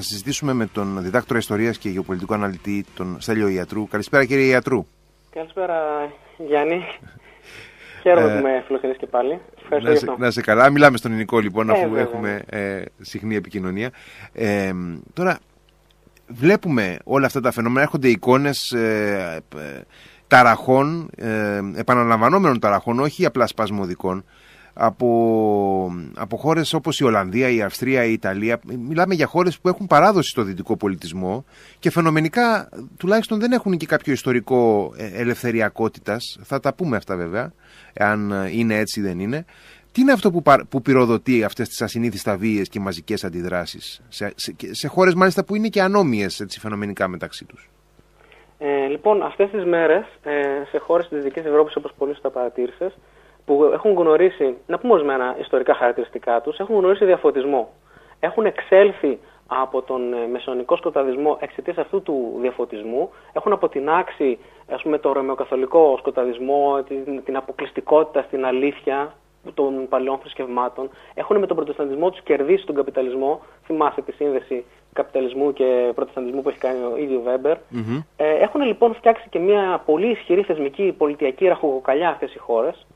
θα συζητήσουμε με τον διδάκτορα ιστορίας και γεωπολιτικό αναλυτή, τον Στέλιο Ιατρού. Καλησπέρα κύριε Ιατρού. Καλησπέρα Γιάννη. Χαίρομαι που με φιλοξενείς και πάλι. Να σε, να σε καλά. Μιλάμε στον ελληνικό λοιπόν, αφού ε, έχουμε ε, συχνή επικοινωνία. Ε, τώρα, βλέπουμε όλα αυτά τα φαινόμενα. Έρχονται εικόνες ε, ε ταραχών, ε, επαναλαμβανόμενων ταραχών, όχι απλά σπασμωδικών, από, από χώρες όπως η Ολλανδία, η Αυστρία, η Ιταλία. Μιλάμε για χώρες που έχουν παράδοση στο δυτικό πολιτισμό και φαινομενικά τουλάχιστον δεν έχουν και κάποιο ιστορικό ε, ελευθεριακότητας. Θα τα πούμε αυτά βέβαια, αν είναι έτσι ή δεν είναι. Τι είναι αυτό που, που πυροδοτεί αυτές τις ασυνήθιστα βίες και μαζικές αντιδράσεις; Σε, σε, σε χώρες μάλιστα που είναι και ανώμιες έτσι, φαινομενικά μεταξύ τους. Ε, λοιπόν, αυτές τις μέρες ε, σε χώρες της Δυτικής Ευρώπης όπως πολύ σωστά παρατήρησες που έχουν γνωρίσει, να πούμε ορισμένα ιστορικά χαρακτηριστικά τους, έχουν γνωρίσει διαφωτισμό. Έχουν εξέλθει από τον ε, μεσονικό σκοταδισμό εξαιτίας αυτού του διαφωτισμού, έχουν αποτινάξει ας πούμε, το ρωμαιοκαθολικό σκοταδισμό, την, την αποκλειστικότητα στην αλήθεια των παλαιών θρησκευμάτων, έχουν με τον προτεσταντισμό τους κερδίσει τον καπιταλισμό. Θυμάστε τη σύνδεση καπιταλισμού και προτεσταντισμού που έχει κάνει ο ίδιος Βέμπερ. Ε, έχουν λοιπόν φτιάξει και μια πολύ ισχυρή θεσμική πολιτιακή ραχοκοκαλιά αυτές οι χώρες,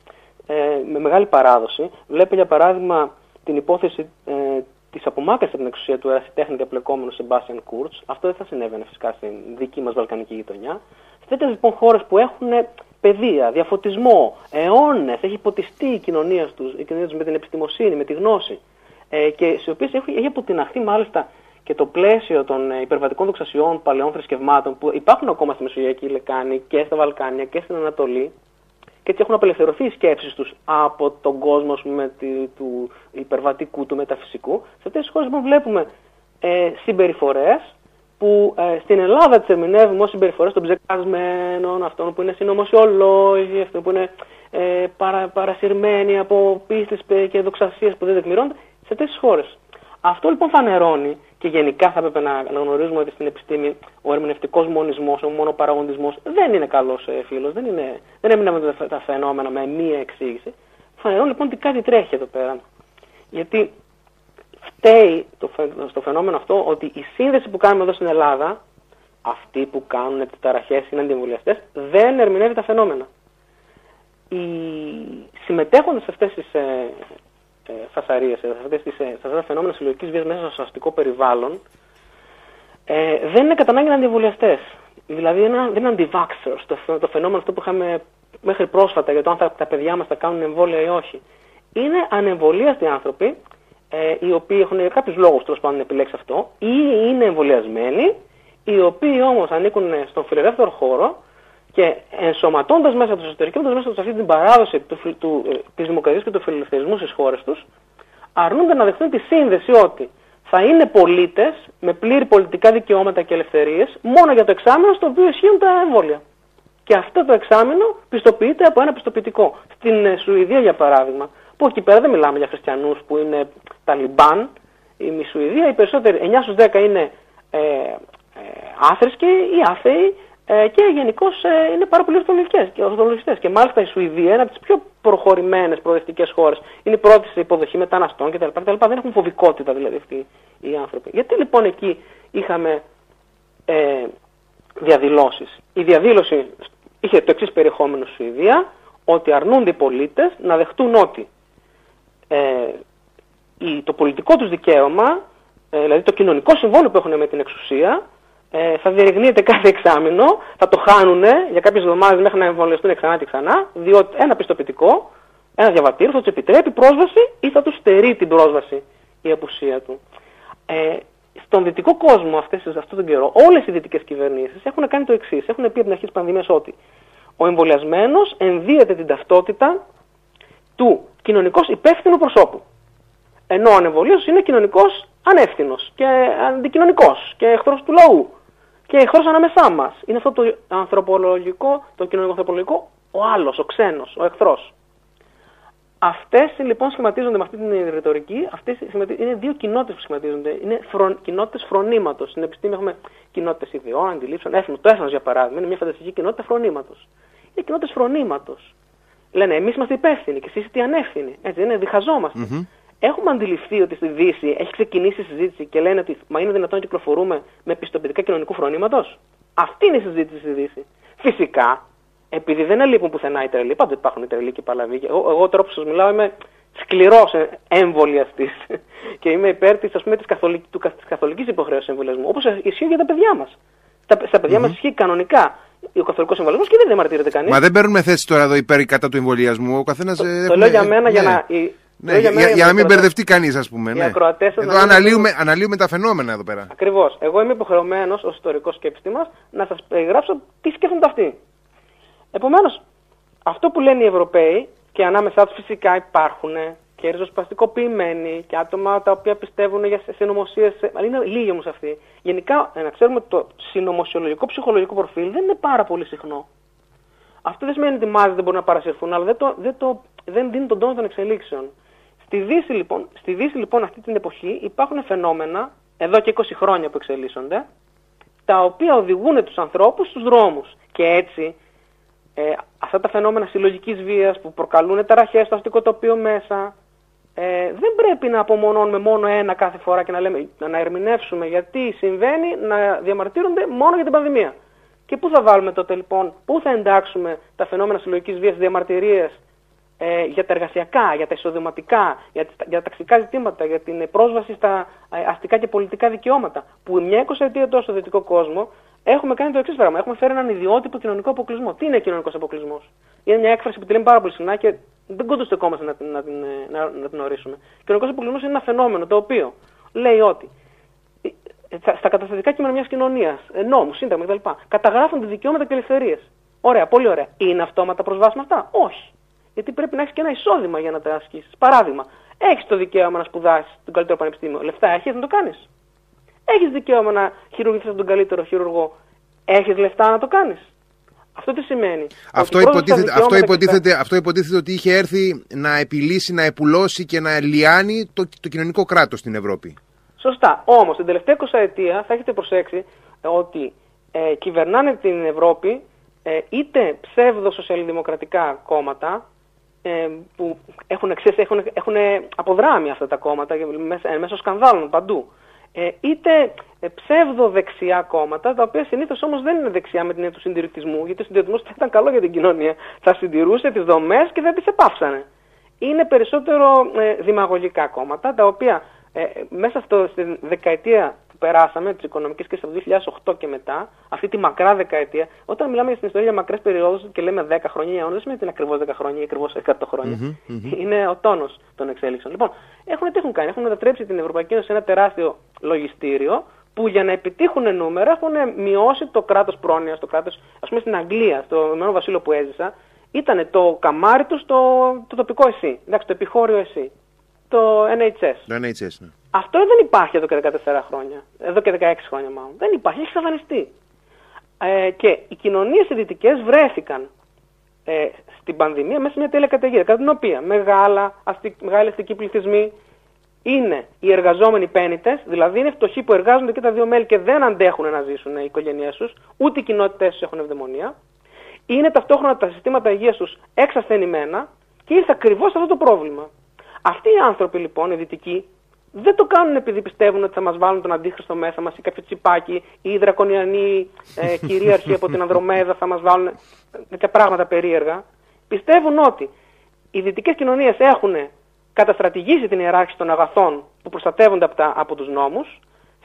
ε, με μεγάλη παράδοση. Βλέπει για παράδειγμα την υπόθεση ε, της απομάκρυνσης από την εξουσία του ερασιτέχνη και πλεκόμενου Σεμπάσιαν Κούρτς. Αυτό δεν θα συνέβαινε φυσικά στην δική μας Βαλκανική γειτονιά. Σε τέτοιες λοιπόν χώρες που έχουν παιδεία, διαφωτισμό, αιώνες, έχει ποτιστεί η κοινωνία τους η κοινωνία τους με την επιστημοσύνη, με τη γνώση. Ε, και σε οποίες έχει, έχει αποτιναχθεί μάλιστα και το πλαίσιο των ε, υπερβατικών δοξασιών παλαιών θρησκευμάτων που υπάρχουν ακόμα στη Μεσογειακή Λεκάνη και στα Βαλκάνια και στην Ανατολή και έτσι έχουν απελευθερωθεί οι σκέψεις τους από τον κόσμο με τη, του υπερβατικού, του μεταφυσικού. Σε αυτές τις χώρες βλέπουμε ε, συμπεριφορές που ε, στην Ελλάδα τις ερμηνεύουμε ως συμπεριφορές των ψεκασμένων, αυτών που είναι συνωμοσιολόγοι, αυτών που είναι ε, παρα, παρασυρμένοι από πίστη και δοξασίες που δεν τεκμηρώνονται, σε τέτοιε χώρες. Αυτό λοιπόν φανερώνει και γενικά θα έπρεπε να, να γνωρίζουμε ότι στην επιστήμη ο ερμηνευτικός μονισμός, ο μονοπαραγοντισμό δεν είναι καλός ε, φίλος, δεν, είναι, δεν έμειναμε τα φαινόμενα με μία εξήγηση. Φανερώνει λοιπόν ότι κάτι τρέχει εδώ πέρα. Γιατί φταίει το, στο φαινόμενο αυτό ότι η σύνδεση που κάνουμε εδώ στην Ελλάδα, αυτοί που κάνουν τι ταραχέ είναι αντιεμβολιαστέ, δεν ερμηνεύει τα φαινόμενα. Οι συμμετέχοντες σε αυτές τις ε, ε, φασαρίε, σε, σε αυτά τα φαινόμενα συλλογικής βίας μέσα στο αστικό περιβάλλον, ε, δεν είναι κατά ανάγκη αντιεμβολιαστέ. Δηλαδή δεν είναι anti-vaxxers, το, το φαινόμενο αυτό που είχαμε μέχρι πρόσφατα για το αν θα, τα παιδιά μας θα κάνουν εμβόλια ή όχι. Είναι ανεμβολίαστοι άνθρωποι ε, οι οποίοι έχουν για κάποιους λόγους τέλος πάντων επιλέξει αυτό, ή είναι εμβολιασμένοι, οι οποίοι όμως ανήκουν στον φιλελεύθερο χώρο και ενσωματώντας μέσα τους, εσωτερικεύοντα μέσα τους αυτή την παράδοση του, του, ε, της δημοκρατίας και του φιλελευθερισμού στις χώρες τους, αρνούνται να δεχτούν τη σύνδεση ότι θα είναι πολίτες με πλήρη πολιτικά δικαιώματα και ελευθερίες μόνο για το εξάμεινο στο οποίο ισχύουν τα εμβόλια. Και αυτό το εξάμεινο πιστοποιείται από ένα πιστοποιητικό. Στην ε, Σουηδία, για παράδειγμα, που εκεί πέρα δεν μιλάμε για χριστιανούς που είναι Ταλιμπάν, η Σουηδία, οι περισσότεροι, 9 στους 10 είναι ε, ε, άθρησκοι ή άθεοι ε, και γενικώς ε, είναι πάρα πολύ ορθολογιστές. Και μάλιστα η Σουηδία είναι από τις πιο προχωρημένες προοδευτικές χώρες. Είναι η πρώτη σε υποδοχή μεταναστών κτλ. Δεν έχουν φοβικότητα δηλαδή αυτοί οι άνθρωποι. Γιατί λοιπόν εκεί είχαμε ε, διαδηλώσεις; Η διαδήλωση είχε το εξής περιεχόμενο στη Σουηδία, ότι αρνούνται οι πολίτες να δεχτούν ότι ε, το πολιτικό τους δικαίωμα, ε, δηλαδή το κοινωνικό συμβόλαιο που έχουν με την εξουσία, ε, θα διερευνείται κάθε εξάμεινο, θα το χάνουν για κάποιες εβδομάδες μέχρι να εμβολιαστούν ξανά και ξανά, διότι ένα πιστοποιητικό, ένα διαβατήριο θα τους επιτρέπει πρόσβαση ή θα τους στερεί την πρόσβαση η απουσία του. Ε, στον δυτικό κόσμο αυτές, αυτόν τον καιρό, όλες οι δυτικές κυβερνήσεις έχουν κάνει το εξής. Έχουν πει από την αρχή της πανδημίας ότι ο εμβολιασμένος ενδύεται την ταυτότητα του κοινωνικώς υπεύθυνου προσώπου. Ενώ ο ανεμβολίος είναι κοινωνικό ανεύθυνος και αντικοινωνικός και εχθρός του λαού και εχθρό ανάμεσά μας. Είναι αυτό το ανθρωπολογικό, το κοινωνικό ανθρωπολογικό, ο άλλος, ο ξένος, ο εχθρός. Αυτές λοιπόν σχηματίζονται με αυτή την ρητορική. Αυτές είναι δύο κοινότητες που σχηματίζονται. Είναι φρο... κοινότητες φρονήματος. Στην επιστήμη έχουμε κοινότητες ιδεών, αντιλήψεων. Έθνο, το έθνος για παράδειγμα είναι μια φανταστική κοινότητα φρονήματος. Είναι κοινότητες φρονήματος. Λένε εμείς είμαστε υπεύθυνοι και εσείς είστε ανεύθυνοι. Έτσι είναι, διχαζόμαστε. Mm-hmm. Έχουμε αντιληφθεί ότι στη Δύση έχει ξεκινήσει η συζήτηση και λένε ότι μα είναι δυνατόν να κυκλοφορούμε με πιστοποιητικά κοινωνικού φρονήματος; Αυτή είναι η συζήτηση στη Δύση. Φυσικά, επειδή δεν ελείπουν πουθενά οι τρελοί, πάντα υπάρχουν οι τρελοί και οι παλαβοί. Εγώ, εγώ τώρα που σας μιλάω είμαι σκληρός εμβολιαστή και είμαι υπέρ της καθολική, καθολικής υποχρέωσης εμβολιασμού. Όπως ισχύει για τα παιδιά μας. Στα παιδιά mm-hmm. μα ισχύει κανονικά ο καθολικός εμβολιασμός και δεν διαμαρτύρεται κανείς. Μα δεν παίρνουμε θέση τώρα εδώ υπέρ ή κατά του εμβολιασμού. Ο καθένας. Το, ε, το λέω για μένα για ναι. να. Ναι, για, για, για, να μην μπερδευτεί κανείς, ας πούμε. Ναι. Εδώ αναλύουμε, αναλύουμε τα φαινόμενα εδώ πέρα. Ακριβώς. Εγώ είμαι υποχρεωμένος ως ιστορικός και επιστήμα να σας περιγράψω τι σκέφτονται αυτοί. Επομένως, αυτό που λένε οι Ευρωπαίοι και ανάμεσά τους φυσικά υπάρχουν και ριζοσπαστικοποιημένοι και άτομα τα οποία πιστεύουν για συνωμοσίες. Αλλά είναι λίγοι όμως αυτοί. Γενικά, να ξέρουμε ότι το συνωμοσιολογικό ψυχολογικό προφίλ δεν είναι πάρα πολύ συχνό. Αυτό δεν σημαίνει ότι οι μάζες δεν μπορούν να παρασυρθούν, αλλά δεν, το, δεν, το, δεν δίνει τον τόνο των εξελίξεων. Στη Δύση, λοιπόν, στη Δύση, λοιπόν, αυτή την εποχή υπάρχουν φαινόμενα, εδώ και 20 χρόνια που εξελίσσονται, τα οποία οδηγούν τους ανθρώπους στους δρόμους. Και έτσι ε, αυτά τα φαινόμενα συλλογικής βίας που προκαλούν ταραχές στο αστικό τοπίο μέσα, ε, δεν πρέπει να απομονώνουμε μόνο ένα κάθε φορά και να, λέμε, να ερμηνεύσουμε γιατί συμβαίνει να διαμαρτύρονται μόνο για την πανδημία. Και πού θα βάλουμε τότε λοιπόν, πού θα εντάξουμε τα φαινόμενα συλλογικής βίας, διαμαρτυρίες ε, για τα εργασιακά, για τα εισοδηματικά, για, για τα ταξικά ζητήματα, για την πρόσβαση στα ε, αστικά και πολιτικά δικαιώματα. Που μια εικοσαετία τώρα στο δυτικό κόσμο έχουμε κάνει το εξής πράγμα. Έχουμε φέρει έναν ιδιότυπο κοινωνικό αποκλεισμό. Τι είναι κοινωνικός αποκλεισμός, Είναι μια έκφραση που τη λέμε πάρα πολύ συχνά και δεν κοντοστεκόμαστε να, να, την, να, να την ορίσουμε. Κοινωνικός αποκλεισμός είναι ένα φαινόμενο το οποίο λέει ότι ε, στα καταστατικά κείμενα μιας κοινωνίας, ε, νόμους, σύνταγμα κτλ. καταγράφονται δικαιώματα και ελευθερίες. Ωραία, πολύ ωραία. Είναι αυτόματα προσβάσιμα αυτά; Όχι. Γιατί πρέπει να έχεις και ένα εισόδημα για να τα ασκήσει. Παράδειγμα, έχεις το δικαίωμα να σπουδάσεις τον καλύτερο πανεπιστήμιο. Λεφτά έχεις να το κάνεις. Έχεις δικαίωμα να χειρουργηθείς τον καλύτερο χειρουργό. Έχεις λεφτά να το κάνεις. Αυτό τι σημαίνει; Αυτό υποτίθεται, αυτό, υποτίθεται, αυτό υποτίθεται ότι είχε έρθει να επιλύσει, να επουλώσει και να λιάνει το, το κοινωνικό κράτος στην Ευρώπη. Σωστά. Όμως την τελευταία 20 ετία θα έχετε προσέξει ότι ε, κυβερνάνε την Ευρώπη ε, είτε ψεύδο-σοσιαλδημοκρατικά κόμματα ε, που έχουν, έχουν, έχουν αποδράμει αυτά τα κόμματα μέσω σκανδάλων παντού ε, είτε ε, ψεύδο-δεξιά κόμματα, τα οποία συνήθως όμως δεν είναι δεξιά με την έννοια του συντηρητισμού, γιατί ο συντηρητισμός θα ήταν καλό για την κοινωνία. Θα συντηρούσε τις δομές και δεν τις επάφσανε. Είναι περισσότερο ε, δημαγωγικά κόμματα, τα οποία ε, μέσα στο, στη δεκαετία περάσαμε, τη οικονομική κρίση από το 2008 και μετά, αυτή τη μακρά δεκαετία, όταν μιλάμε στην ιστορία για μακρές περιόδους και λέμε 10 χρόνια, δεν σημαίνει ότι είναι ακριβώς 10 χρόνια ή ακριβώς 100 χρόνια. Mm-hmm, mm-hmm. Είναι ο τόνος των εξέλιξεων. Λοιπόν, έχουν τι έχουν κάνει. Έχουν μετατρέψει την Ευρωπαϊκή Ένωση σε ένα τεράστιο λογιστήριο που για να επιτύχουν νούμερα έχουν μειώσει το κράτος πρόνοιας, το κράτος, ας πούμε στην Αγγλία, στο Ηνωμένο Βασίλειο που έζησα, ήταν το καμάρι του στο το τοπικό εσύ, εντάξει, το επιχώριο εσύ, το NHS. Το NHS, ναι. Αυτό δεν υπάρχει εδώ και 14 χρόνια. Εδώ και 16 χρόνια μάλλον. Δεν υπάρχει, έχει εξαφανιστεί. Ε, και οι κοινωνίες οι δυτικέ βρέθηκαν ε, στην πανδημία μέσα σε μια τέλεια καταιγίδα, κατά την οποία μεγάλα, αστι, μεγάλοι αστικοί πληθυσμοί είναι οι εργαζόμενοι πένητε, δηλαδή είναι φτωχοί που εργάζονται και τα δύο μέλη και δεν αντέχουν να ζήσουν οι οικογένειές τους, ούτε οι κοινότητές τους έχουν ευδαιμονία. Είναι ταυτόχρονα τα συστήματα υγείας τους εξασθενημένα και ήρθε ακριβώς αυτό το πρόβλημα. Αυτοί οι άνθρωποι λοιπόν, οι δυτικοί, δεν το κάνουν επειδή πιστεύουν ότι θα μας βάλουν τον αντίχρηστο μέσα μας ή κάποιο τσιπάκι ή οι δρακονιανοί ε, κυρίαρχοι από την Ανδρομέδα θα μας βάλουν τέτοια πράγματα περίεργα. Πιστεύουν ότι οι δυτικές κοινωνίες έχουν καταστρατηγήσει την ιεράρχηση των αγαθών που προστατεύονται από, τα, από τους νόμους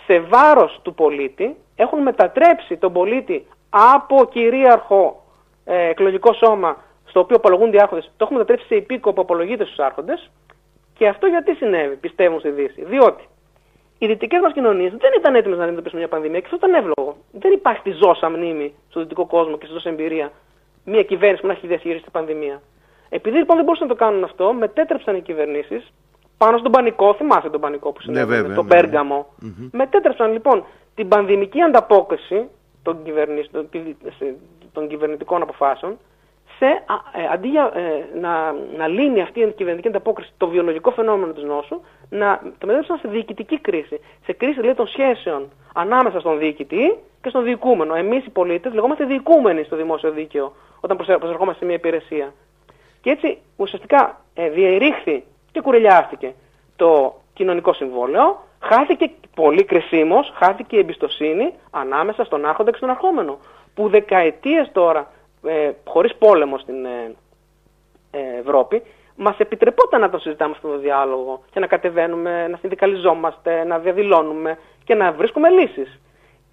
σε βάρος του πολίτη, έχουν μετατρέψει τον πολίτη από κυρίαρχο ε, εκλογικό σώμα στο οποίο απολογούνται οι άρχοντες, το έχουν μετατρέψει σε υπήκο που απολογείται στους άρχοντες και αυτό γιατί συνέβη, πιστεύουν στη Δύση. Διότι οι δυτικές μας κοινωνίες δεν ήταν έτοιμες να αντιμετωπίσουν μια πανδημία και αυτό ήταν εύλογο. Δεν υπάρχει τη ζώσα μνήμη στο δυτικό κόσμο και στη ζώσα εμπειρία μια κυβέρνηση που να έχει διαχειρίσει την πανδημία. Επειδή λοιπόν δεν μπορούσαν να το κάνουν αυτό, μετέτρεψαν οι κυβερνήσεις πάνω στον πανικό, θυμάσαι τον πανικό που συνέβη, ναι, τον Πέργαμο. Mm-hmm. Μετέτρεψαν λοιπόν την πανδημική ανταπόκριση των, των κυβερνητικών αποφάσεων σε, ε, αντί για ε, να, να λύνει αυτή η κυβερνητική ανταπόκριση το βιολογικό φαινόμενο της νόσου, να το μετέτρεψαν σε διοικητική κρίση. Σε κρίση δηλαδή των σχέσεων ανάμεσα στον διοικητή και στον διοικούμενο. Εμείς οι πολίτες λεγόμαστε διοικούμενοι στο δημόσιο δίκαιο όταν προσερχόμαστε σε μια υπηρεσία. Και έτσι ουσιαστικά ε, διερήχθη και κουρελιάστηκε το κοινωνικό συμβόλαιο, χάθηκε πολύ κρισίμως, χάθηκε η εμπιστοσύνη ανάμεσα στον άρχοντα και στον αρχόμενο. Που δεκαετίες τώρα, ε, χωρίς πόλεμο στην ε, ε, Ευρώπη, μας επιτρεπόταν να το συζητάμε αυτό το διάλογο και να κατεβαίνουμε, να συνδικαλιζόμαστε, να διαδηλώνουμε και να βρίσκουμε λύσεις.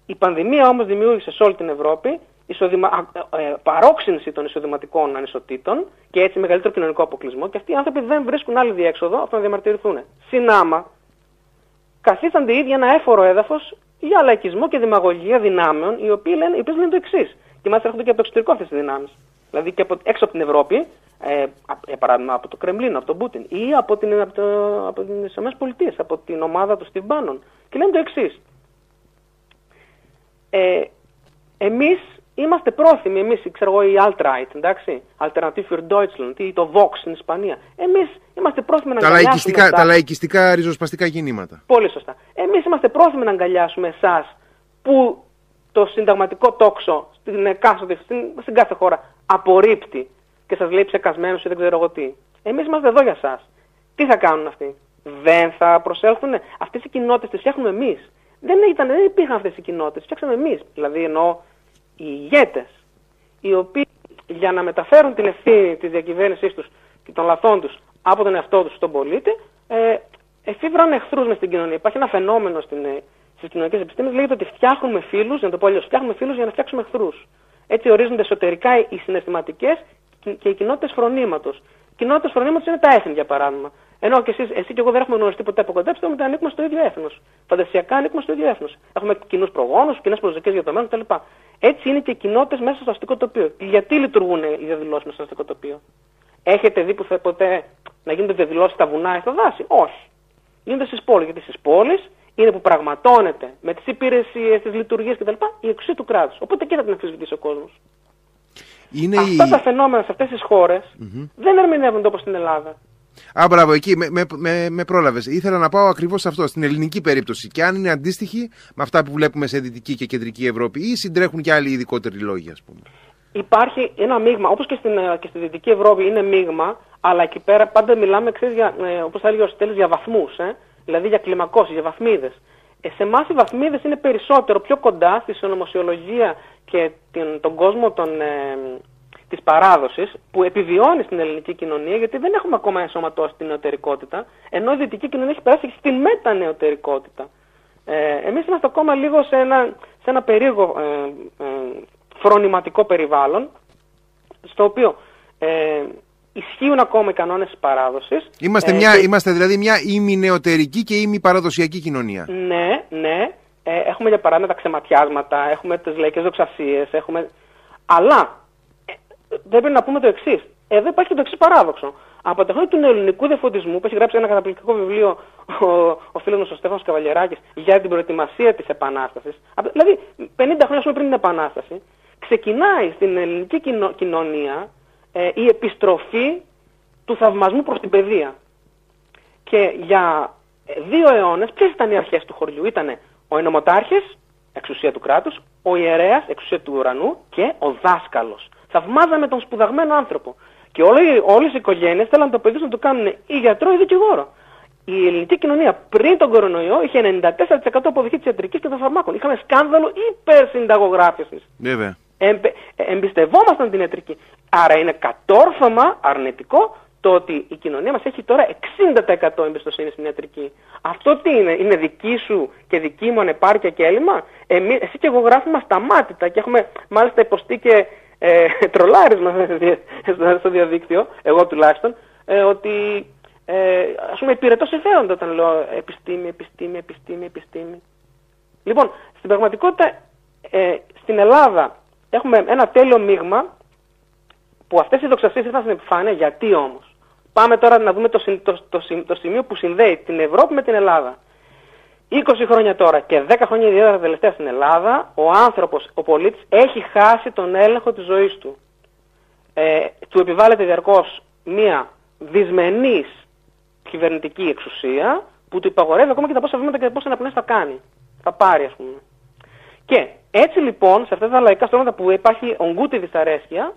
Η πανδημία όμως δημιούργησε σε όλη την Ευρώπη εισοδημα... ε, παρόξυνση των εισοδηματικών ανισοτήτων και έτσι μεγαλύτερο κοινωνικό αποκλεισμό και αυτοί οι άνθρωποι δεν βρίσκουν άλλη διέξοδο από να διαμαρτυρηθούν. Συνάμα, καθίστανται οι ίδιοι ένα έφορο έδαφος για λαϊκισμό και δημαγωγία δυνάμεων, οι οποίε λένε, λένε το εξής. Και μάλιστα έρχονται και από το εξωτερικό αυτές τι δυνάμεις. Δηλαδή και από, έξω από την Ευρώπη, ε, για παράδειγμα από το Κρεμλίνο, από τον Πούτιν ή από, την, από, το, από τις ΗΠΑ, από την ομάδα του Steve Bannon. Και λένε το εξής. Ε, εμείς Είμαστε πρόθυμοι εμείς, ξέρω εγώ, η Alt-Right, εντάξει, Alternative für Deutschland ή το Vox στην Ισπανία. Εμείς είμαστε πρόθυμοι να τα αγκαλιάσουμε. Λαϊκιστικά, τα λαϊκιστικά ριζοσπαστικά κινήματα. Πολύ σωστά. Εμείς είμαστε πρόθυμοι να αγκαλιάσουμε εσάς που το συνταγματικό τόξο στην, εκάστοτε, στην, στην κάθε χώρα απορρίπτει και σας λέει ψεκασμένου ή δεν ξέρω εγώ τι. Εμείς είμαστε εδώ για εσά. Τι θα κάνουν αυτοί; Δεν θα προσέλθουν. Αυτές οι κοινότητες τις φτιάχνουμε εμείς. Δεν, δεν υπήρχαν αυτές οι κοινότητες. Φτιάξαμε εμείς. Δηλαδή εννοώ οι ηγέτες, οι οποίοι για να μεταφέρουν την ευθύνη της διακυβέρνησής τους και των λαθών τους από τον εαυτό τους στον πολίτη, ε, εφήβραν εχθρούς μες στην κοινωνία. Υπάρχει ένα φαινόμενο στην, ε, στις κοινωνικές επιστήμες, λέγεται ότι φτιάχνουμε φίλους, για να το πω αλλιώς, φτιάχνουμε φίλους για να φτιάξουμε εχθρούς. Έτσι ορίζονται εσωτερικά οι συναισθηματικές και οι κοινότητες φρονήματος. Οι κοινότητες φρονήματος είναι τα έθνη, για παράδειγμα. Ενώ και εσείς, εσύ και εγώ δεν έχουμε γνωριστεί ποτέ από κοντά, πιστεύουμε ότι ανήκουμε στο ίδιο έθνος. Φαντασιακά ανήκουμε στο ίδιο έθνος. Έχουμε κοινούς προγόνους, κοινές προσδοκίες για το μέλλον κτλ. Έτσι είναι και οι κοινότητες μέσα στο αστικό τοπίο. Γιατί λειτουργούν οι διαδηλώσεις μέσα στο αστικό τοπίο; Έχετε δει που θα ποτέ να γίνονται διαδηλώσεις στα βουνά ή στα δάση; Όχι. Γίνονται στις πόλεις. Γιατί στις πόλεις είναι που πραγματώνεται με τις υπηρεσίες, τις λειτουργίες κτλ. η εξουσία του κράτους. Οπότε εκεί θα την αμφισβητήσει ο κόσμος. Αυτά τα φαινόμενα σε αυτές τις χώρες mm-hmm. δεν ερμηνεύονται όπως στην Ελλάδα. Α, μπράβο, εκεί με, με, με, με πρόλαβες. Ήθελα να πάω ακριβώς σε αυτό, στην ελληνική περίπτωση. Και αν είναι αντίστοιχη με αυτά που βλέπουμε σε Δυτική και Κεντρική Ευρώπη, ή συντρέχουν και άλλοι ειδικότεροι λόγοι, ας πούμε. Υπάρχει ένα μείγμα, όπως και, στην, ε, και στη Δυτική Ευρώπη είναι μείγμα, αλλά εκεί πέρα πάντα μιλάμε, ξέρεις, ε, όπως θα έλεγε ο Στέλη, για βαθμούς. Ε; Δηλαδή για κλιμακώσεις, για βαθμίδες. Ε, σε εμάς οι βαθμίδες είναι περισσότερο πιο κοντά στη συνωμοσιολογία και την, τον κόσμο των, ε, της παράδοσης που επιβιώνει στην ελληνική κοινωνία γιατί δεν έχουμε ακόμα ενσωματώσει την νεωτερικότητα ενώ η δυτική κοινωνία έχει περάσει στην μετανεωτερικότητα. Ε, εμείς είμαστε ακόμα λίγο σε ένα, σε ένα περίεργο ε, ε, φρονηματικό περιβάλλον στο οποίο ε, ισχύουν ακόμα οι κανόνες της παράδοσης. Είμαστε, ε, μια, είμαστε δηλαδή μια ημινεωτερική και ημιπαραδοσιακή κοινωνία. Ναι, ναι. Ε, έχουμε για παράδειγμα τα ξεματιάσματα, έχουμε τις λαϊκές δοξασίες, έχουμε... Αλλά δεν πρέπει να πούμε το εξής. Εδώ υπάρχει και το εξής παράδοξο. Από τα χρόνια του ελληνικού διαφωτισμού, που έχει γράψει ένα καταπληκτικό βιβλίο ο, ο φίλος μας ο Στέφανος Καβαλιεράκης για την προετοιμασία της Επανάστασης, δηλαδή 50 χρόνια πριν την Επανάσταση, ξεκινάει στην ελληνική κοινωνία ε, η επιστροφή του θαυμασμού προς την παιδεία. Και για δύο αιώνες, ποιες ήταν οι αρχές του χωριού, ήταν ο ενωμοτάρχης, εξουσία του κράτους, ο ιερέας, εξουσία του ουρανού και ο δάσκαλος θαυμάζαμε τον σπουδαγμένο άνθρωπο. Και όλες οι οικογένειες θέλαν το παιδί να το κάνουν ή γιατρό ή δικηγόρο. Η ελληνική κοινωνία πριν τον κορονοϊό είχε 94% αποδοχή της ιατρικής και των φαρμάκων. Είχαμε σκάνδαλο υπερσυνταγογράφησης. Βέβαια. Εμπε, εμπιστευόμασταν την ιατρική. Άρα είναι κατόρθωμα αρνητικό το ότι η κοινωνία μας έχει τώρα 60% εμπιστοσύνη στην ιατρική. Αυτό τι είναι, είναι δική σου και δική μου ανεπάρκεια και έλλειμμα; Εμείς, εσύ και εγώ γράφουμε σταμάτητα και έχουμε μάλιστα υποστεί και ε, τρολάρισμα στο διαδίκτυο, εγώ τουλάχιστον, ε, ότι ε, ας πούμε υπηρετώ συμφέροντα όταν λέω επιστήμη, επιστήμη, επιστήμη, επιστήμη. Λοιπόν, στην πραγματικότητα ε, στην Ελλάδα έχουμε ένα τέλειο μείγμα που αυτές οι δοξασίες ήρθαν στην επιφάνεια. Γιατί όμως; Πάμε τώρα να δούμε το, το, το, το σημείο που συνδέει την Ευρώπη με την Ελλάδα. 20 χρόνια τώρα και 10 χρόνια ιδιαίτερα τελευταία στην Ελλάδα, ο άνθρωπος, ο πολίτης, έχει χάσει τον έλεγχο της ζωής του. Ε, του επιβάλλεται διαρκώς μία δυσμενής κυβερνητική εξουσία που του υπαγορεύει ακόμα και τα πόσα βήματα και πόσα αναπνές θα κάνει. Θα πάρει ας πούμε. Και έτσι λοιπόν σε αυτά τα λαϊκά στρώματα που υπάρχει ογκούτη δυσαρέσκεια,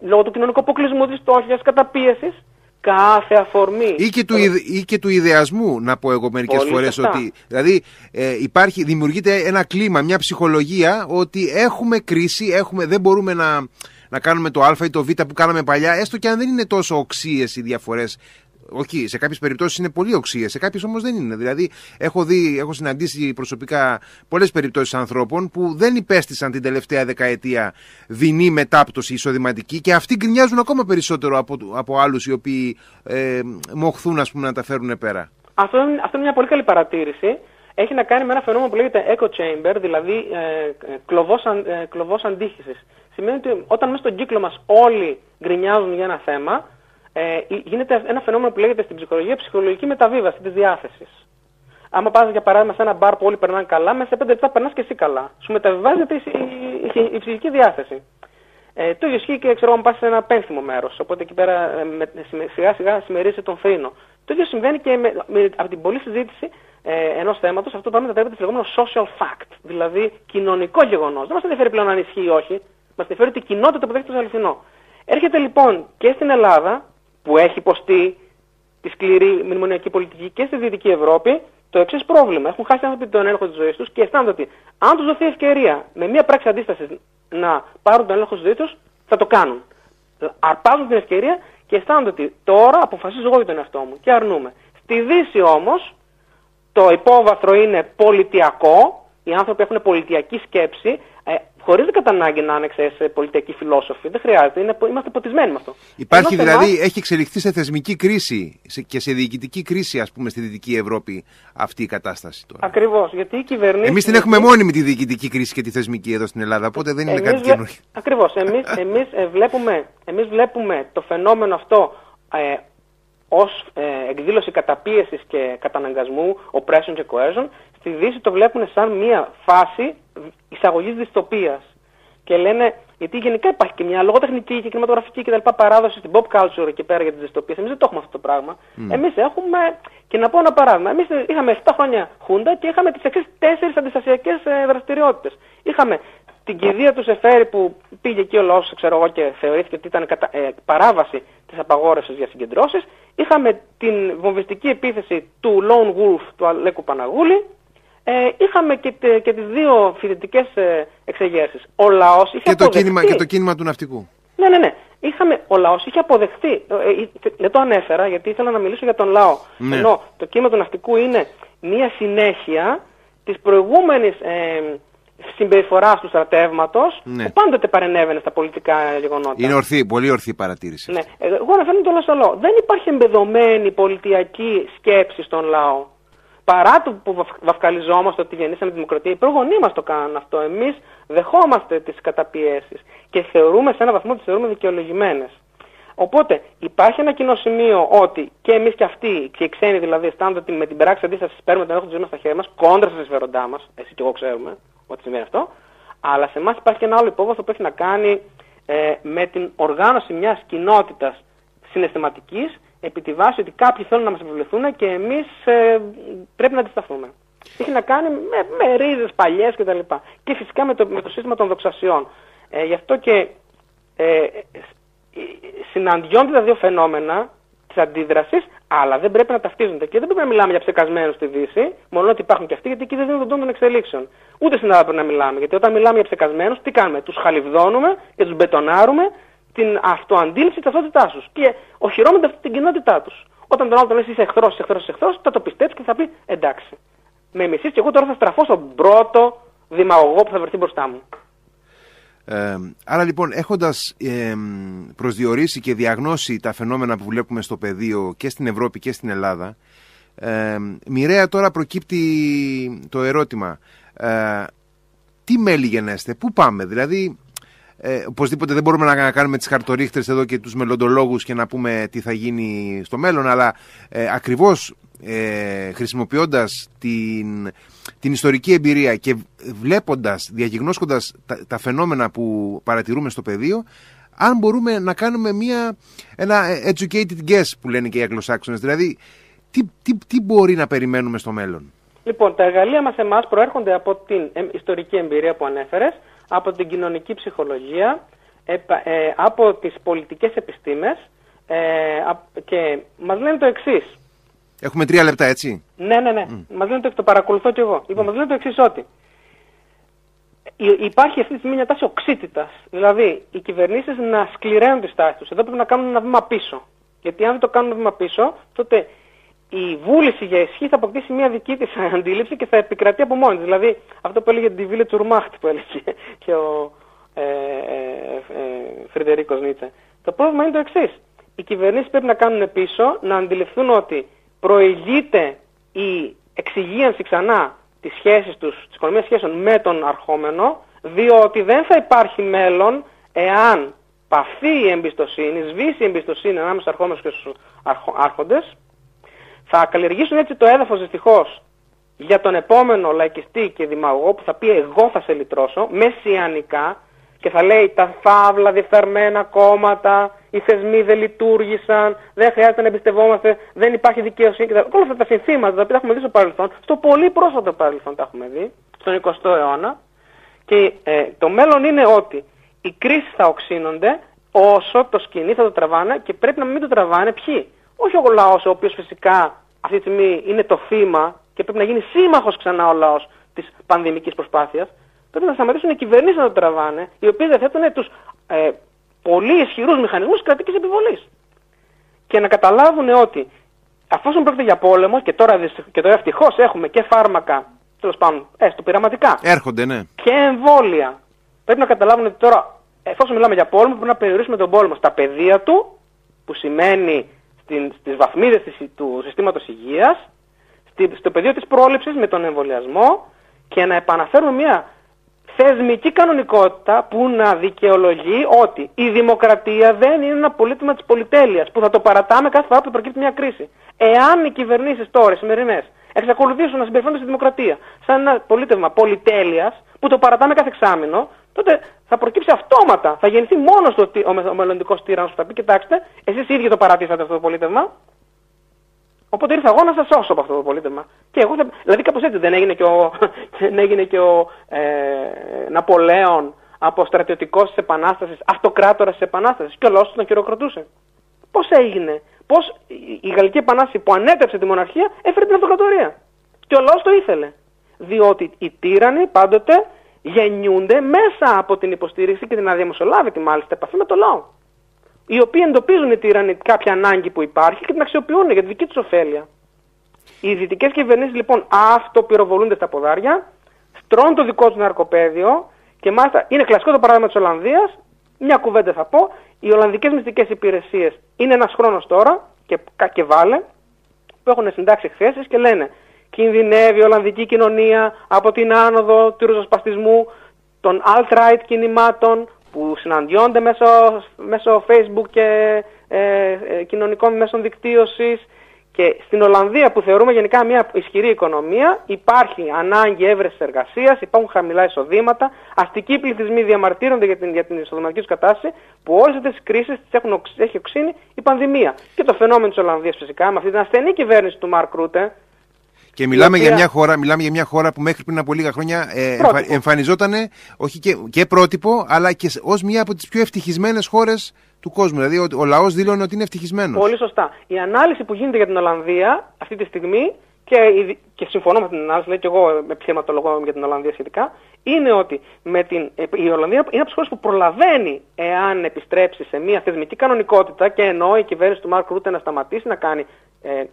λόγω του κοινωνικού αποκλεισμού, της στόχιας, καταπίεσης, κάθε αφορμή. Ή και, του, ή και του ιδεασμού, να πω εγώ μερικές Πολύ φορές. Ότι, δηλαδή ε, υπάρχει, δημιουργείται ένα κλίμα, μια ψυχολογία ότι έχουμε κρίση, έχουμε, δεν μπορούμε να, να κάνουμε το α ή το β που κάναμε παλιά, έστω και αν δεν είναι τόσο οξύες οι διαφορές όχι, σε κάποιες περιπτώσεις είναι πολύ οξύες, σε κάποιες όμως δεν είναι. Δηλαδή, έχω δει, έχω συναντήσει προσωπικά πολλές περιπτώσεις ανθρώπων που δεν υπέστησαν την τελευταία δεκαετία δεινή μετάπτωση εισοδηματική και αυτοί γκρινιάζουν ακόμα περισσότερο από, από άλλους οι οποίοι ε, μοχθούν ας πούμε, να τα φέρουν πέρα. Αυτό, αυτό είναι μια πολύ καλή παρατήρηση. Έχει να κάνει με ένα φαινόμενο που λέγεται echo chamber, δηλαδή ε, κλωβός, ε, κλωβός αντίχησης. Σημαίνει ότι όταν μέσα στον κύκλο μας όλοι γκρινιάζουν για ένα θέμα, ε, γίνεται ένα φαινόμενο που λέγεται στην ψυχολογία ψυχολογική μεταβίβαση της διάθεσης. Άμα πας για παράδειγμα σε ένα μπαρ που όλοι περνάνε καλά, μέσα σε 5 λεπτά περνάς και εσύ καλά. Σου μεταβιβάζεται η, η, η, η ψυχική διάθεση. Ε, το ίδιο ισχύει και ξέρω αν πας σε ένα πένθυμο μέρος. Οπότε εκεί πέρα ε, με, σιγά σιγά συμμερίζει τον θρήνο. Το ίδιο συμβαίνει και με, με, από την πολλή συζήτηση ε, ενός θέματος. Αυτό το πράγμα μετατρέπεται σε λεγόμενο social fact. Δηλαδή κοινωνικό γεγονός. Δεν μας ενδιαφέρει πλέον αν ισχύει ή όχι. Μας ενδιαφέρει ότι η κοινότητα το δέχεται ω αληθινό. Έρχεται λοιπόν και στην Ελλάδα που έχει υποστεί τη σκληρή μνημονιακή πολιτική και στη Δυτική Ευρώπη το εξής πρόβλημα. Έχουν χάσει άνθρωποι τον έλεγχο της ζωής τους και αισθάνονται ότι αν τους δοθεί ευκαιρία με μια πράξη αντίστασης να πάρουν τον έλεγχο της ζωής τους, θα το κάνουν. Αρπάζουν την ευκαιρία και αισθάνονται ότι τώρα αποφασίζω εγώ για τον εαυτό μου και αρνούμε. Στη Δύση όμως το υπόβαθρο είναι πολιτιακό, οι άνθρωποι έχουν πολιτιακή σκέψη, ε, χωρίς κατά ανάγκη να είναι σε πολιτική φιλόσοφοι. Δεν χρειάζεται. Είναι, είμαστε ποτισμένοι με αυτό. Υπάρχει δηλαδή, έχει εξελιχθεί σε θεσμική κρίση και σε διοικητική κρίση, ας πούμε, στη Δυτική Ευρώπη αυτή η κατάσταση τώρα; Ακριβώς. Γιατί οι κυβερνήσει. Εμείς την έχουμε μόνιμη τη διοικητική κρίση και τη θεσμική εδώ στην Ελλάδα, οπότε δεν είναι κάτι καινούργιο. Ακριβώς. Εμείς εμείς, ε, βλέπουμε, εμείς βλέπουμε το φαινόμενο αυτό ε, ως ε, εκδήλωση καταπίεσης και καταναγκασμού, oppression και coercion, στη Δύση το βλέπουν σαν μια φάση εισαγωγής δυστοπίας. Και λένε, γιατί γενικά υπάρχει και μια λογοτεχνική και κινηματογραφική και τα λοιπά παράδοση στην pop culture εκεί πέρα για τις δυστοπίες. Εμείς δεν το έχουμε αυτό το πράγμα. Mm. Εμείς έχουμε, και να πω ένα παράδειγμα, εμείς είχαμε 7 χρόνια χούντα και είχαμε τις εξής τέσσερις αντιστασιακές ε, δραστηριότητες. Είχαμε την κηδεία του Σεφέρη που πήγε εκεί ο λαός, ξέρω εγώ, και θεωρήθηκε ότι ήταν κατα... ε, παράβαση της απαγόρευσης για συγκεντρώσεις. Είχαμε την βομβιστική επίθεση του Lone Wolf του Αλέκου Παναγούλη. Ε, είχαμε και, τε, και τις δύο φοιτητικές ε, εξεγέρσεις. Ο λαός είχε και το, κίνημα, και το κίνημα του ναυτικού. Ναι, ναι, ναι. Είχαμε, ο λαός είχε αποδεχθεί. Ε, ε, δεν το ανέφερα γιατί ήθελα να μιλήσω για τον λαό. Ναι. Ενώ το κίνημα του ναυτικού είναι μία συνέχεια της προηγούμενης ε, συμπεριφοράς του στρατεύματος ναι. που πάντοτε παρενέβαινε στα πολιτικά γεγονότα. Είναι ορθή, πολύ ορθή παρατήρηση. Ναι. Εγώ αναφέρω το λαό Δεν υπάρχει εμπεδομένη πολιτιακή σκέψη στον λαό. Παρά το που βαφκαλιζόμαστε ότι γεννήσαμε τη δημοκρατία, οι προγονείς μας το κάνουν αυτό. Εμείς δεχόμαστε τις καταπιέσεις και θεωρούμε σε έναν βαθμό τις θεωρούμε δικαιολογημένες. Οπότε υπάρχει ένα κοινό σημείο ότι και εμείς και αυτοί, και οι ξένοι δηλαδή, αισθάνονται ότι με την πράξη αντίστασης παίρνουμε τον έλεγχο της ζωής μας στα χέρια μας, κόντρα στα συμφέροντά μας, εσύ και εγώ ξέρουμε, ό,τι σημαίνει αυτό. Αλλά σε εμάς υπάρχει και ένα άλλο υπόβαθρο που έχει να κάνει ε, με την οργάνωση μιας κοινότητας συναισθηματικής επί τη βάση ότι κάποιοι θέλουν να μας επιβληθούν και εμείς ε, πρέπει να αντισταθούμε. Έχει να κάνει με, με ρίζες παλιές κτλ. Και, και φυσικά με το, με το σύστημα των δοξασιών. Ε, γι' αυτό και ε, συναντιόνται τα δύο φαινόμενα της αντίδρασης, αλλά δεν πρέπει να ταυτίζονται. Και δεν πρέπει να μιλάμε για ψεκασμένους στη Δύση, μόνο ότι υπάρχουν και αυτοί, γιατί εκεί δεν δίνουν τον τόνο των εξελίξεων. Ούτε στην Ελλάδα πρέπει να μιλάμε. Γιατί όταν μιλάμε για ψεκασμένους, τι κάνουμε, τους χαλιβδώνουμε και τους μπετονάρουμε την αυτοαντίληψη της ταυτότητάς τους. Και οχυρώμενται αυτή την κοινότητά τους. Όταν τον άλλο τον λες είσαι εχθρός, εχθρός, εχθρός, θα το πιστέψεις και θα πει εντάξει. Με μισή και εγώ τώρα θα στραφώ στον πρώτο δημαγωγό που θα βρεθεί μπροστά μου. Ε, άρα λοιπόν έχοντας ε, προσδιορίσει και διαγνώσει τα φαινόμενα που βλέπουμε στο πεδίο και στην Ευρώπη και στην Ελλάδα ε, μοιραία τώρα προκύπτει το ερώτημα ε, τι μέλη γενέστε, πού πάμε δηλαδή ε, οπωσδήποτε δεν μπορούμε να κάνουμε τις χαρτορίχτες εδώ και τους μελλοντολόγους και να πούμε τι θα γίνει στο μέλλον αλλά ε, ακριβώς ε, χρησιμοποιώντας την, την ιστορική εμπειρία και βλέποντας, διαγιγνώσκοντας τα, φαινόμενα που παρατηρούμε στο πεδίο αν μπορούμε να κάνουμε μια, ένα educated guess που λένε και οι Αγγλοσάξονες. Δηλαδή τι, τι, τι μπορεί να περιμένουμε στο μέλλον; Λοιπόν, τα εργαλεία μας εμάς προέρχονται από την ιστορική εμπειρία που ανέφερες, από την κοινωνική ψυχολογία, ε, από τις πολιτικές επιστήμες Ε, και μας λένε το εξής. Έχουμε τρία λεπτά, έτσι; Ναι, ναι, ναι. Mm. Μας λένε το, το παρακολουθώ κι εγώ. Λοιπόν, μας λένε το εξής ότι υπάρχει αυτή τη στιγμή μια τάση οξύτητας. Δηλαδή, οι κυβερνήσεις να σκληραίνουν τις τάσεις τους. Εδώ πρέπει να κάνουν ένα βήμα πίσω. Γιατί αν δεν το κάνουν ένα βήμα πίσω, τότε η βούληση για ισχύ θα αποκτήσει μια δική της αντίληψη και θα επικρατεί από μόνη Δηλαδή, αυτό που έλεγε τη Βίλε Τσουρμάχτη που έλεγε και ο ε, ε, ε, Φρεντερίκος Νίτσε. Το πρόβλημα είναι το εξής. Οι κυβερνήσεις πρέπει να κάνουν πίσω, να αντιληφθούν ότι προηγείται η εξυγίανση ξανά τις σχέσεις τους, τις οικονομίες σχέσεων με τον αρχόμενο, διότι δεν θα υπάρχει μέλλον εάν παθεί η εμπιστοσύνη, σβήσει η εμπιστοσύνη ανάμεσα στους αρχόμενους και στους άρχοντες, θα καλλιεργήσουν έτσι το έδαφος δυστυχώς για τον επόμενο λαϊκιστή και δημαγωγό που θα πει εγώ θα σε λυτρώσω, μεσιανικά, και θα λέει τα φαύλα διεφθαρμένα κόμματα, οι θεσμοί δεν λειτουργήσαν, δεν χρειάζεται να εμπιστευόμαστε, δεν υπάρχει δικαιοσύνη κτλ. Όλα αυτά τα συνθήματα τα οποία έχουμε δει στο παρελθόν, στο πολύ πρόσφατο παρελθόν τα έχουμε δει, στον 20ο αιώνα. Και ε, το μέλλον είναι ότι οι κρίσεις θα οξύνονται όσο το σκηνή θα το τραβάνε και πρέπει να μην το τραβάνε ποιοι; Όχι ο λαός, ο οποίος φυσικά αυτή τη στιγμή είναι το θύμα και πρέπει να γίνει σύμμαχος ξανά ο λαός της πανδημικής προσπάθειας. Πρέπει να σταματήσουν οι κυβερνήσεις να το τραβάνε, οι οποίες διαθέτουν τους ε, πολύ ισχυρούς μηχανισμούς κρατικής επιβολής. Και να καταλάβουν ότι αφόσον πρόκειται για πόλεμος, και τώρα, και τώρα ευτυχώς έχουμε και φάρμακα, τέλος πάντων, έστω πειραματικά. Έρχονται, ναι. Και εμβόλια. Πρέπει να καταλάβουν ότι τώρα, εφόσον μιλάμε για πόλεμο, πρέπει να περιορίσουμε τον πόλεμο στα πεδία του, που σημαίνει στις βαθμίδες του συστήματος υγείας, στο πεδίο της πρόληψης με τον εμβολιασμό και να επαναφέρουμε μια θεσμική κανονικότητα που να δικαιολογεί ότι η δημοκρατία δεν είναι ένα πολίτημα της πολυτέλειας που θα το παρατάμε κάθε φορά που προκύπτει μια κρίση. Εάν οι κυβερνήσεις τώρα, οι σημερινές, εξακολουθήσουν να συμπεριφέρονται στη δημοκρατία σαν ένα πολίτευμα πολυτέλειας που το παρατάμε κάθε εξάμεινο, τότε θα προκύψει αυτόματα. Θα γεννηθεί μόνος ο μελλοντικός τύρανο που θα πει: Κοιτάξτε, εσείς οι ίδιοι το παρατήσατε αυτό το πολίτευμα, Οπότε ήρθα εγώ να σας σώσω από αυτό το πολίτευμα. Και εγώ, δηλαδή κάπως έτσι δεν έγινε και ο, δεν έγινε και ο ε, Ναπολέον από στρατιωτικό της Επανάστασης, αυτοκράτορας της Επανάστασης. Και ο λαός τον χειροκροτούσε. Πώς έγινε, πώς η Γαλλική Επανάσταση που ανέτρεψε τη μοναρχία έφερε την αυτοκρατορία; Και ο λαός το ήθελε. Διότι οι τύρανοι πάντοτε γεννιούνται μέσα από την υποστήριξη και την αδιαμεσολάβητη μάλιστα επαφή με το λαό οι οποίοι εντοπίζουν οι τύρανοι κάποια ανάγκη που υπάρχει και την αξιοποιούν για τη δική τους ωφέλεια. Οι δυτικές κυβερνήσεις λοιπόν αυτοπυροβολούνται στα ποδάρια, στρώνουν το δικό τους ναρκοπαίδιο και μάλιστα είναι κλασικό το παράδειγμα της Ολλανδίας. Μια κουβέντα θα πω. Οι Ολλανδικές μυστικές υπηρεσίες είναι ένας χρόνος τώρα και, και βάλε που έχουν συντάξει εκθέσεις και λένε κινδυνεύει η Ολλανδική κοινωνία από την άνοδο του ριζοσπαστισμού, των alt-right κινημάτων, που συναντιόνται μέσω, μέσω facebook και ε, ε, κοινωνικών μέσων δικτύωσης και στην Ολλανδία που θεωρούμε γενικά μια ισχυρή οικονομία υπάρχει ανάγκη έβρεσης εργασίας, υπάρχουν χαμηλά εισοδήματα, αστικοί πληθυσμοί διαμαρτύρονται για την, για την εισοδηματική τους κατάσταση που όλες αυτές τις κρίσεις τις έχει οξύνει η πανδημία. Και το φαινόμενο της Ολλανδίας φυσικά με αυτή την ασθενή κυβέρνηση του Μαρκ Ρούτε και μιλάμε, για μια χώρα, μιλάμε για μια χώρα που μέχρι πριν από λίγα χρόνια ε, εμφανιζόταν όχι και, και πρότυπο, αλλά και ως μια από τις πιο ευτυχισμένες χώρες του κόσμου. Δηλαδή ο, ο λαός δήλωνε ότι είναι ευτυχισμένος. Πολύ σωστά. Η ανάλυση που γίνεται για την Ολλανδία αυτή τη στιγμή και, και συμφωνώ με την ανάλυση, λέει και εγώ με επιχειρηματολογό για την Ολλανδία σχετικά, είναι ότι με την, ε, η Ολλανδία είναι από τις χώρες που προλαβαίνει εάν επιστρέψει σε μια θεσμική κανονικότητα και ενώ η κυβέρνηση του Μάρκ Ρούτε να σταματήσει να κάνει ε,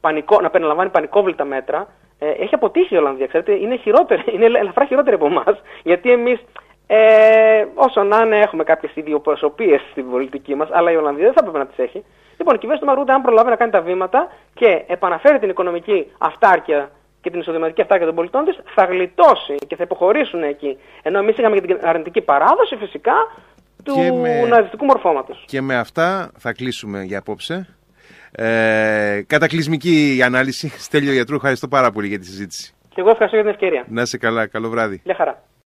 πανικό, να περιλαμβάνει πανικόβλητα μέτρα, ε, έχει αποτύχει η Ολλανδία. Ξέρετε, είναι, χειρότερη, είναι ελαφρά χειρότερη από εμάς. Γιατί εμείς, ε, όσο να είναι, έχουμε κάποιες ιδιοπροσωπίε στην πολιτική μας, αλλά η Ολλανδία δεν θα έπρεπε να τις έχει. Λοιπόν, η κυβέρνηση του Μαρούτα, αν προλάβει να κάνει τα βήματα και επαναφέρει την οικονομική αυτάρκεια και την εισοδηματική αυτάρκεια των πολιτών της, θα γλιτώσει και θα υποχωρήσουν εκεί. Ενώ εμείς είχαμε και την αρνητική παράδοση φυσικά του με... ναζιστικού μορφώματος. Και με αυτά θα κλείσουμε για απόψε. Ε, κατακλυσμική ανάλυση. Στέλιο Γιατρού, ευχαριστώ πάρα πολύ για τη συζήτηση. Και εγώ ευχαριστώ για την ευκαιρία. Να είσαι καλά. Καλό βράδυ. Γεια χαρά.